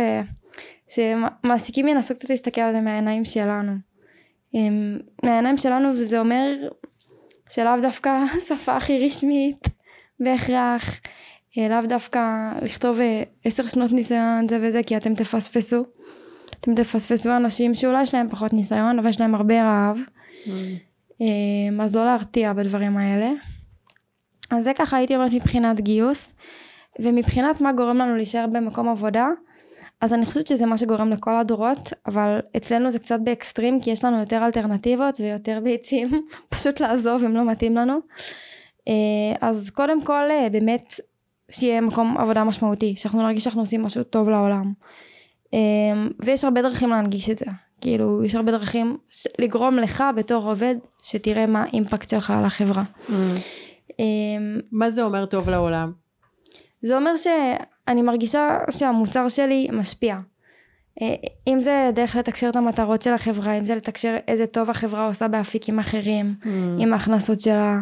שמעסיקים ינסו קצת להסתכל על זה מהעיניים שלנו. מהעיניים שלנו וזה אומר שלאו דווקא שפה הכי רשמית בהכרח. אה, לאו דווקא לכתוב אה, עשר שנות ניסיון זה וזה כי אתם תפספסו. אתם תפספסו אנשים שאולי יש להם פחות ניסיון אבל יש להם הרבה רעב. אה, אז לא להרתיע בדברים האלה. אז זה ככה הייתי אומרת מבחינת גיוס. ומבחינת מה גורם לנו להישאר במקום עבודה, אז אני חושבת שזה מה שגורם לכל הדורות, אבל אצלנו זה קצת באקסטרים כי יש לנו יותר אלטרנטיבות ויותר ביצים פשוט לעזוב אם לא מתאים לנו. אה, אז קודם כל אה, באמת שיהיה מקום עבודה משמעותי, שאנחנו נרגיש שאנחנו עושים משהו טוב לעולם. אה, ויש הרבה דרכים להנגיש את זה. כאילו, יש הרבה דרכים ש- לגרום לך בתור עובד שתראה מה האימפקט שלך על החברה. אה, מה זה אומר טוב לעולם? זה אומר שאני מרגישה שהמוצר שלי משפיע. אה, אם זה דרך לתקשר את המטרות של החברה, אם זה לתקשר איזה טוב החברה עושה באפיקים אחרים, עם ההכנסות שלה,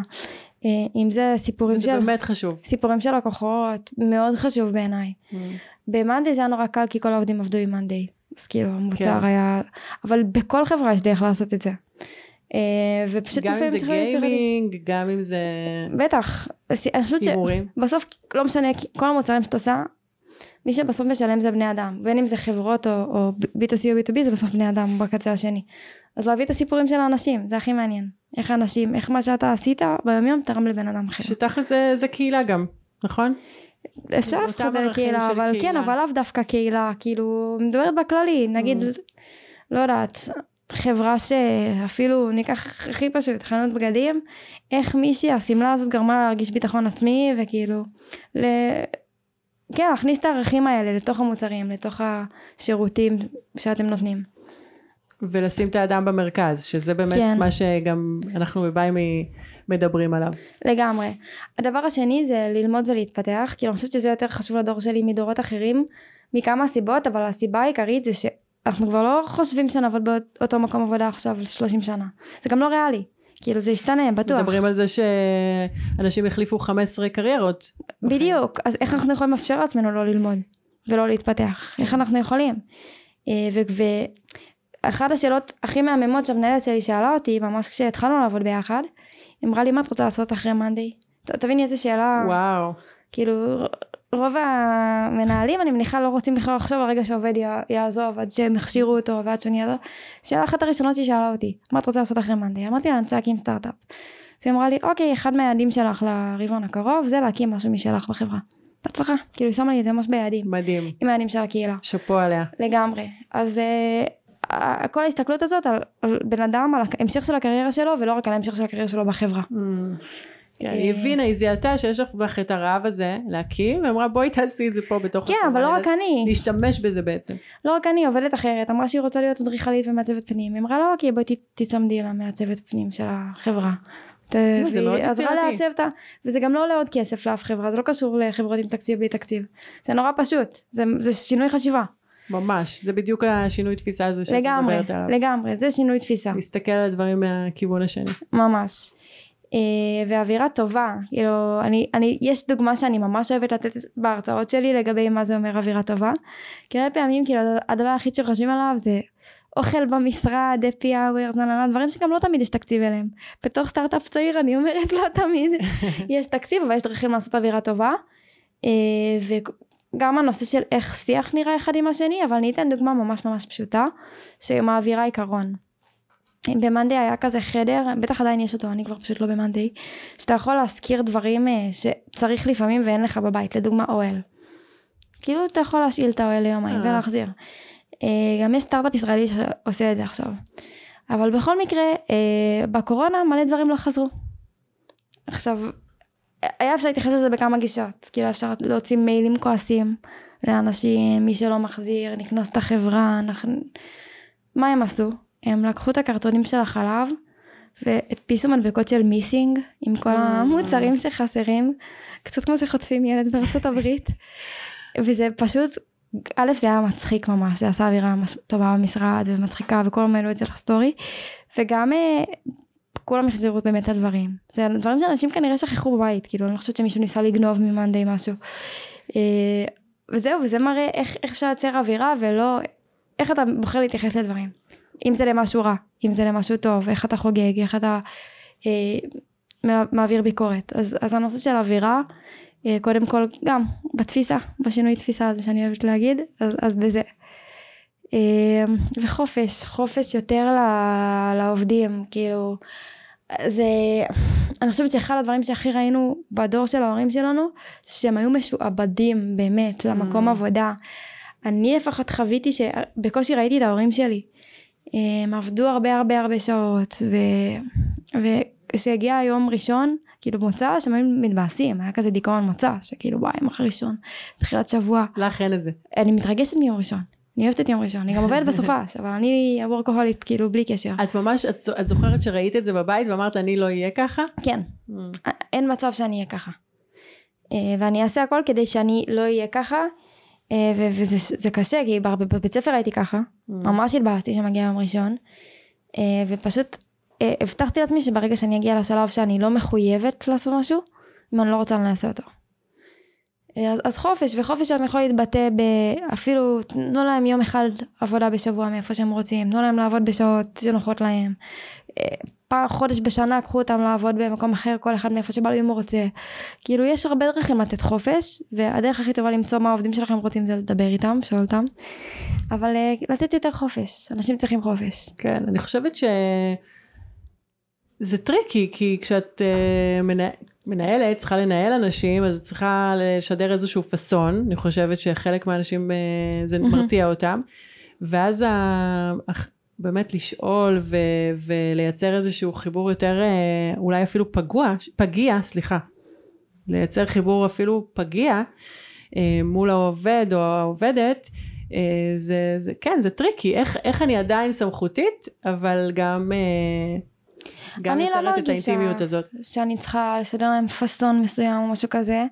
אה, אם זה סיפורים זה של... באמת חשוב. סיפורים של לקוחות, מאוד חשוב בעיניי. במאנדיי זה היה נורא קל כי כל העובדים עבדו עם מאנדיי. אז כאילו המוצר כן. היה, אבל בכל חברה יש דרך לעשות את זה. אה, ופשוט גם אם לפעמים זה צריך להיות יצירתי. גיימינג, גם אם זה בטח, אני חושבת. שבסוף לא משנה, כל המוצרים שאת עושה, מי שבסוף משלם זה בני אדם, בין אם זה חברות או, או B2C או B2B זה בסוף בני אדם בקצה השני. אז להביא את הסיפורים של האנשים, זה הכי מעניין. איך האנשים, איך מה שאתה עשית ביומיום תרם לבן אדם אחר. שתכל'ס זה, זה קהילה גם, נכון? אפשר להפוך את זה לקהילה, אבל כן. אבל לאו דווקא קהילה, כאילו, מדברת בכללי, נגיד, Mm. לא יודעת, חברה שאפילו, ניקח הכי פשוט, חנות בגדים, איך מישהי, השמלה הזאת גרמה לה להרגיש ביטחון עצמי, וכאילו, ל... כן, להכניס את הערכים האלה לתוך המוצרים, לתוך השירותים שאתם נותנים. ולשים את האדם במרכז, שזה באמת כן. מה שגם אנחנו בביימי מדברים עליו. לגמרי. הדבר השני זה ללמוד ולהתפתח, כאילו אני חושבת שזה יותר חשוב לדור שלי מדורות אחרים, מכמה סיבות, אבל הסיבה העיקרית זה שאנחנו כבר לא חושבים שנעבוד באותו מקום עבודה עכשיו 30 שנה. זה גם לא ריאלי. כאילו זה ישתנה, בטוח. מדברים על זה שאנשים החליפו 15 קריירות. בדיוק. אז איך אנחנו יכולים לאפשר לעצמנו לא ללמוד ולא להתפתח? איך אנחנו יכולים? אה, ואחת השאלות הכי מהממות שהמנהלת שלי שאלה אותי, ממש כשהתחלנו לעבוד ביחד, אמרה לי, מה את רוצה לעשות אחרי מאנדי? תביני איזה שאלה... וואו. כאילו רוב המנהלים אני מניחה לא רוצים בכלל לחשוב על רגע שעובד י- יעזוב עד שהם הכשירו אותו ועד שאני יעזוב. שאלה אחת הראשונות שהיא שאלה אותי מה את רוצה לעשות אחרי מאנדי? אמרתי לה אני רוצה להקים סטארט-אפ. אז היא אמרה לי אוקיי אחד מהיעדים שלך לרבעון הקרוב זה להקים משהו משלך בחברה. בהצלחה כאילו היא שמה לי את זה ממש ביעדים מדהים. עם היעדים של הקהילה שאפו עליה. לגמרי אז uh, כל ההסתכלות הזאת על, על בן אדם על ההמשך של הקריירה שלו ולא רק על ההמשך של הקריירה שלו בחברה. Mm. כן, היא הבינה, היא זיהתה שיש לך את הרעב הזה להקים, ואמרה בואי תעשי את זה פה בתוך כן אבל לא רק אני. להשתמש בזה בעצם. לא רק אני, עובדת אחרת, אמרה שהיא רוצה להיות אדריכלית ומעצבת פנים. היא אמרה לה, אוקיי, בואי תצמדי למעצבת פנים של החברה. זה מאוד עזרה יצירתי. לעצב אותה, וזה גם לא עולה עוד כסף לאף חברה, זה לא קשור לחברות עם תקציב בלי תקציב. זה נורא פשוט, זה, זה שינוי חשיבה. ממש, זה בדיוק השינוי תפיסה הזה שאת לגמרי, מדברת עליו. לגמרי, זה שינוי תפיסה, להסתכל על הדברים מהכיוון השני. ממש. אה, ואווירה טובה, כאילו, אני, אני, יש דוגמה שאני ממש אוהבת לתת בהרצאות שלי לגבי מה זה אומר אווירה טובה. כי הרבה פעמים, כאילו, הדבר היחיד שחושבים עליו זה אוכל במשרד, אפי אאוור, דברים שגם לא תמיד יש תקציב אליהם. בתור סטארט-אפ צעיר אני אומרת לא תמיד יש תקציב, אבל יש דרכים לעשות אווירה טובה. אה, וגם הנושא של איך שיח נראה אחד עם השני, אבל אני אתן דוגמה ממש ממש פשוטה, שמעבירה עיקרון. במאנדי היה כזה חדר, בטח עדיין יש אותו, אני כבר פשוט לא במאנדי, שאתה יכול להזכיר דברים אה, שצריך לפעמים ואין לך בבית, לדוגמה אוהל. כאילו אתה יכול להשאיל את האוהל ליומיים אה. ולהחזיר. אה, גם יש סטארט-אפ ישראלי שעושה את זה עכשיו. אבל בכל מקרה, אה, בקורונה מלא דברים לא חזרו. עכשיו, היה אפשר להתייחס לזה בכמה גישות. כאילו אפשר להוציא מיילים כועסים לאנשים, מי שלא מחזיר, נקנוס את החברה, אנחנו... מה הם עשו? הם לקחו את הקרטונים של החלב והדפיסו מדבקות של מיסינג עם כל המוצרים שחסרים, קצת כמו שחוטפים ילד בארצות הברית. וזה פשוט, א' זה היה מצחיק ממש, זה עשה אווירה ממש טובה במשרד ומצחיקה וכולם העלו את זה לסטורי. וגם אה, כולם החזירו באמת את הדברים. זה דברים שאנשים כנראה שכחו בבית, כאילו אני לא חושבת שמישהו ניסה לגנוב ממאנדי משהו. אה, וזהו, וזה מראה איך, איך אפשר לייצר אווירה ולא, איך אתה בוחר להתייחס לדברים. אם זה למשהו רע, אם זה למשהו טוב, איך אתה חוגג, איך אתה אה, מע- מעביר ביקורת. אז, אז הנושא של אווירה, אה, קודם כל גם בתפיסה, בשינוי תפיסה הזה שאני אוהבת להגיד, אז, אז בזה. אה, וחופש, חופש יותר ל- לעובדים, כאילו, זה, אני חושבת שאחד הדברים שהכי ראינו בדור של ההורים שלנו, שהם היו משועבדים באמת למקום Mm. עבודה. אני לפחות חוויתי שבקושי ראיתי את ההורים שלי. הם עבדו הרבה הרבה הרבה שעות, ו... וכשהגיע היום ראשון, כאילו מוצא, שהם היו מתבאסים, היה כזה דיכאון מוצא, שכאילו וואי, מחר ראשון, תחילת שבוע. לך אין את זה. אני מתרגשת מיום ראשון, אני אוהבת את יום ראשון, אני גם עובדת בסופש, אבל אני הוורקוהולית, כאילו בלי קשר. את ממש, את, את זוכרת שראית את זה בבית ואמרת אני לא אהיה ככה? כן, Mm. אין מצב שאני אהיה ככה. אה, ואני אעשה הכל כדי שאני לא אהיה ככה, וזה זה קשה, כי בבית ספר הייתי ככה, Mm. ממש התבאסתי שמגיע יום ראשון, אה, ופשוט אה, הבטחתי לעצמי שברגע שאני אגיע לשלב שאני לא מחויבת לעשות משהו, אם אני לא רוצה אני לא אותו. אז, אז חופש, וחופש שם יכול להתבטא באפילו, תנו להם יום אחד עבודה בשבוע מאיפה שהם רוצים, תנו להם לעבוד בשעות שנוחות להם. פעם חודש בשנה קחו אותם לעבוד במקום אחר, כל אחד מאיפה שבא לו אם הוא רוצה. כאילו יש הרבה דרכים לתת חופש, והדרך הכי טובה למצוא מה העובדים שלכם רוצים זה לדבר איתם, לשאול אותם. אבל אה, לתת יותר חופש, אנשים צריכים חופש. כן, אני חושבת ש... זה טריקי, כי כשאת אה, מנה... מנהלת, צריכה לנהל אנשים, אז את צריכה לשדר איזשהו פאסון, אני חושבת שחלק מהאנשים אה, זה מרתיע אותם, ואז ה... באמת לשאול ו... ולייצר איזשהו חיבור יותר, אה, אולי אפילו פגוע, פגיע, סליחה, לייצר חיבור אפילו פגיע אה, מול העובד או העובדת, אה, זה, זה, כן, זה טריקי, איך, איך אני עדיין סמכותית, אבל גם... גם אני לא את מרגישה האינטימיות הזאת. שאני צריכה לשדר להם פאסון מסוים או משהו כזה.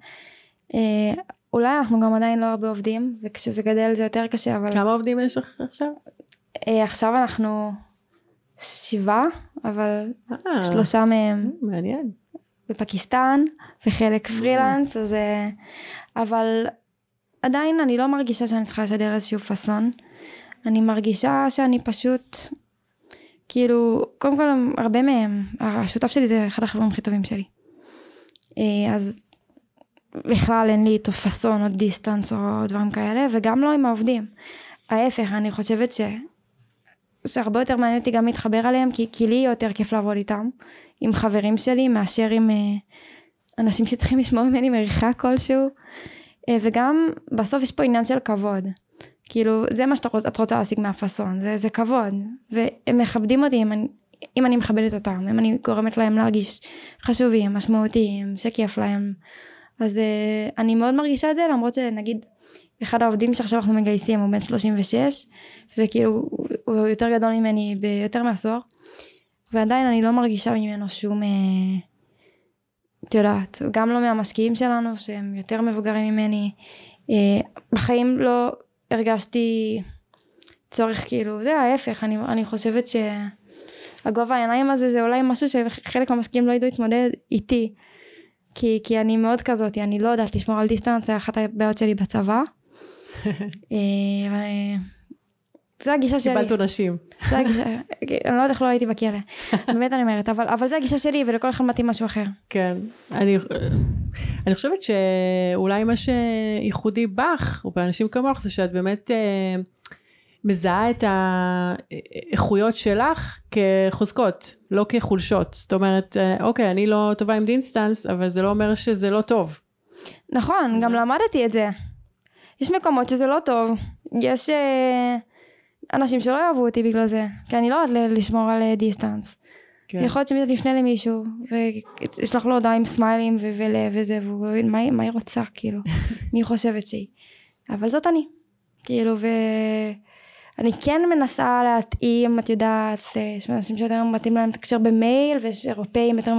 אה, אולי אנחנו גם עדיין לא הרבה עובדים, וכשזה גדל זה יותר קשה, אבל כמה עובדים יש לך עכשיו? אה, עכשיו אנחנו שבעה, אבל אה, שלושה מהם מעניין. בפקיסטן, וחלק פרילנס, אז... אה, אבל עדיין אני לא מרגישה שאני צריכה לשדר איזשהו פאסון. אני מרגישה שאני פשוט, כאילו, קודם כל הרבה מהם, השותף שלי זה אחד החברים הכי טובים שלי. אה, אז בכלל אין לי איתו פאסון או דיסטנס או דברים כאלה, וגם לא עם העובדים. ההפך, אני חושבת ש... שהרבה יותר מעניין אותי גם להתחבר עליהם, כי, כי לי יותר כיף לעבוד איתם, עם חברים שלי, מאשר עם אה, אנשים שצריכים לשמור ממני מריחה כלשהו. אה, וגם בסוף יש פה עניין של כבוד. כאילו, זה מה שאת רוצ, רוצה להשיג מהפאסון, זה, זה כבוד. והם מכבדים אותי אם אני, אם אני מכבדת אותם, אם אני גורמת להם להרגיש חשובים, משמעותיים, שכיף להם. אז אה, אני מאוד מרגישה את זה, למרות שנגיד, אחד העובדים שעכשיו אנחנו מגייסים הוא בן 36, וכאילו, הוא יותר גדול ממני ביותר מעשור, ועדיין אני לא מרגישה ממנו שום... אה, את יודעת, גם לא מהמשקיעים שלנו שהם יותר מבוגרים ממני. אה, בחיים לא הרגשתי צורך כאילו, זה ההפך, אני, אני חושבת שהגובה העיניים הזה זה אולי משהו שחלק מהמשקיעים לא ידעו להתמודד איתי. כי, כי אני מאוד כזאת, אני לא יודעת לשמור על דיסטנס, זה אחת הבעיות שלי בצבא. אה, ו- זה הגישה שלי. קיבלת עונשים. הגישה, אני לא יודעת איך לא הייתי בכלא. באמת אני אומרת, אבל, אבל זה הגישה שלי ולכל אחד מתאים משהו אחר. כן. אני, אני חושבת שאולי מה שייחודי בך, או באנשים כמוך, זה שאת באמת אה, מזהה את האיכויות שלך כחוזקות, לא כחולשות. זאת אומרת, אה, אוקיי, אני לא טובה עם דיסטנס, אבל זה לא אומר שזה לא טוב. נכון, גם למדתי את זה. יש מקומות שזה לא טוב. יש אה, אנשים שלא יאהבו אותי בגלל זה, כי אני לא יודעת לשמור על אה, דיסטנס. כן. יכול להיות שמישהו תפנה למישהו, וישלח לו הודעה עם סמיילים ו- ולב וזה, והוא יבין מה, היא- מה היא רוצה, כאילו, מי חושבת שהיא. אבל זאת אני. כאילו, ואני כן מנסה להתאים, את יודעת, אה, יש אנשים שיותר מתאים להם לתקשר במייל, ויש אירופאים יותר...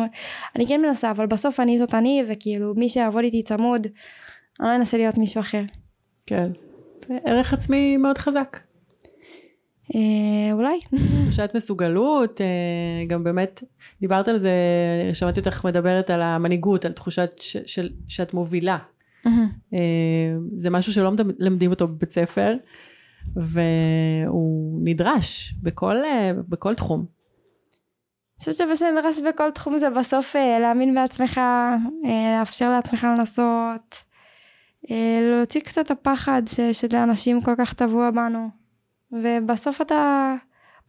אני כן מנסה, אבל בסוף אני זאת אני, וכאילו, מי שיעבוד איתי צמוד, אני לא אנסה להיות מישהו אחר. כן. זה ערך עצמי מאוד חזק. אה, אולי. תחושת מסוגלות, אה, גם באמת, דיברת על זה, שמעתי אותך מדברת על המנהיגות, על תחושת ש, של, שאת מובילה. אה, זה משהו שלא מלמדים אותו בבית ספר, והוא נדרש בכל, אה, בכל תחום. אני חושבת שמה שנדרש בכל תחום זה בסוף אה, להאמין בעצמך, אה, לאפשר לעצמך לנסות, להוציא קצת הפחד ש, שלאנשים כל כך טבוע בנו. ובסוף אתה,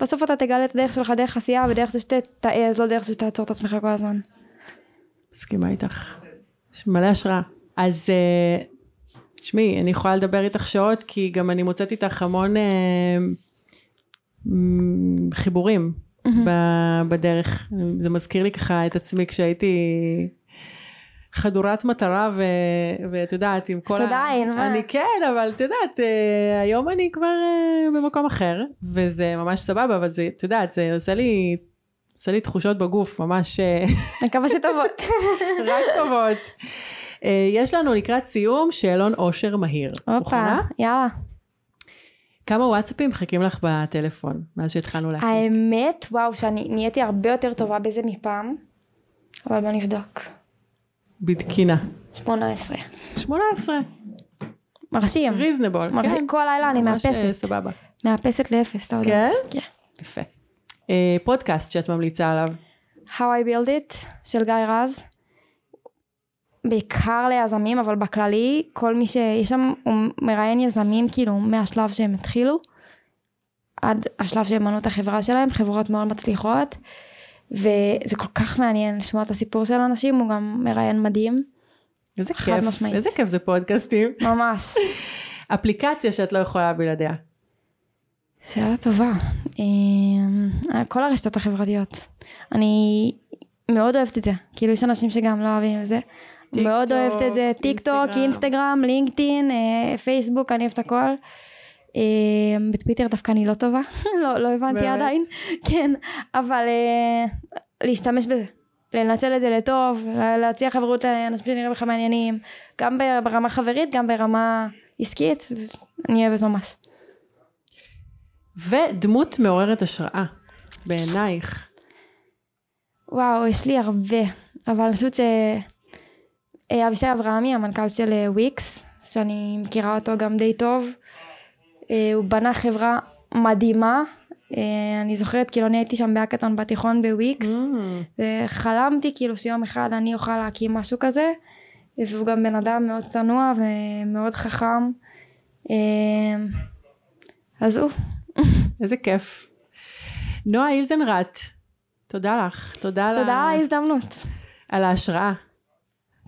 בסוף אתה תגלה את הדרך שלך דרך עשייה ודרך זה שתעז, לא דרך זה שתעצור את עצמך כל הזמן. מסכימה איתך. יש מלא השראה. אז אה, תשמעי, אני יכולה לדבר איתך שעות, כי גם אני מוצאת איתך המון אה, חיבורים ב- בדרך. זה מזכיר לי ככה את עצמי כשהייתי חדורת מטרה, ו- ואת יודעת, עם כל את עדיין, מה? אני כן, אבל את יודעת, אה, היום אני כבר אה, במקום אחר, וזה ממש סבבה, אבל זה, את יודעת, זה עושה לי... עושה לי תחושות בגוף, ממש אה, מקווה שטובות. רק טובות. יש לנו לקראת סיום שאלון אושר מהיר. הופה? יאללה. כמה וואטסאפים מחכים לך בטלפון מאז שהתחלנו להקליט? האמת, וואו, שאני נהייתי הרבה יותר טובה בזה מפעם, אבל בוא נבדוק. בדקינה. 18. 18. מרשים. ריזנבול, מרשים. כן. כל לילה אני ממש, אה, מאפסת. סבבה. מאפסת לאפס, אתה יודע. כן? כן. יפה. אה, פודקאסט שאת ממליצה עליו. How I Build It של גיא רז. בעיקר ליזמים, אבל בכללי, כל מי שיש שם, הוא מראיין יזמים כאילו מהשלב שהם התחילו, עד השלב שהם בנו את החברה שלהם, חברות מאוד מצליחות, וזה כל כך מעניין לשמוע את הסיפור של אנשים, הוא גם מראיין מדהים, איזה כיף, משמעית. איזה כיף זה פודקאסטים. ממש. אפליקציה שאת לא יכולה בלעדיה. שאלה טובה. אמ, כל הרשתות החברתיות. אני מאוד אוהבת את זה. כאילו יש אנשים שגם לא אוהבים את זה. מאוד אוהבת את זה. טיק טוק, אינסטגרם. אינסטגרם, לינקדאין, אה, פייסבוק, אני אוהבת הכל. אמ, בטוויטר דווקא אני לא טובה. לא, לא הבנתי באמת? עדיין. כן, אבל אה, להשתמש בזה. לנצל את זה לטוב, לה- להציע חברות לאנשים שנראים לך מעניינים, גם ברמה חברית, גם ברמה עסקית, אני אוהבת ממש. ודמות מעוררת השראה, בעינייך. וואו, יש לי הרבה, אבל אני חושבת שאבישי אברהמי, המנכ"ל של אה, וויקס, שאני מכירה אותו גם די טוב, אה, הוא בנה חברה מדהימה. אה, אני זוכרת, כאילו אני הייתי שם בהאקתון בתיכון בוויקס, Mm. וחלמתי כאילו שיום אחד אני אוכל להקים משהו כזה, והוא גם בן אדם מאוד צנוע ומאוד חכם. אה, אז הוא. איזה כיף. נועה אילזנרט, תודה לך. תודה, על תודה על ההזדמנות. על ההשראה.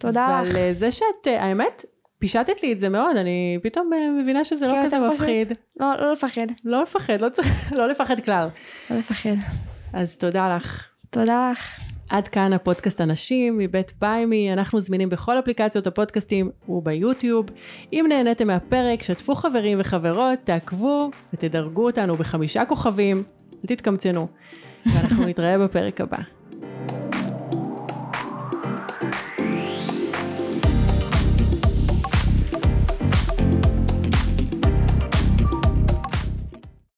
תודה לך. ועל אה, זה שאת, אה, האמת, פישטת לי את זה מאוד, אני פתאום אה, מבינה שזה לא כן, כזה. מפחיד. לא, לא לפחד. לא לפחד, לא צריך, לא לפחד כלל. לא לפחד. אז תודה לך. תודה לך. עד כאן הפודקאסט אנשים מבית ביימי, אנחנו זמינים בכל אפליקציות הפודקאסטים וביוטיוב. אם נהניתם מהפרק, שתפו חברים וחברות, תעקבו ותדרגו אותנו בחמישה כוכבים, אל תתקמצנו. ואנחנו נתראה בפרק הבא.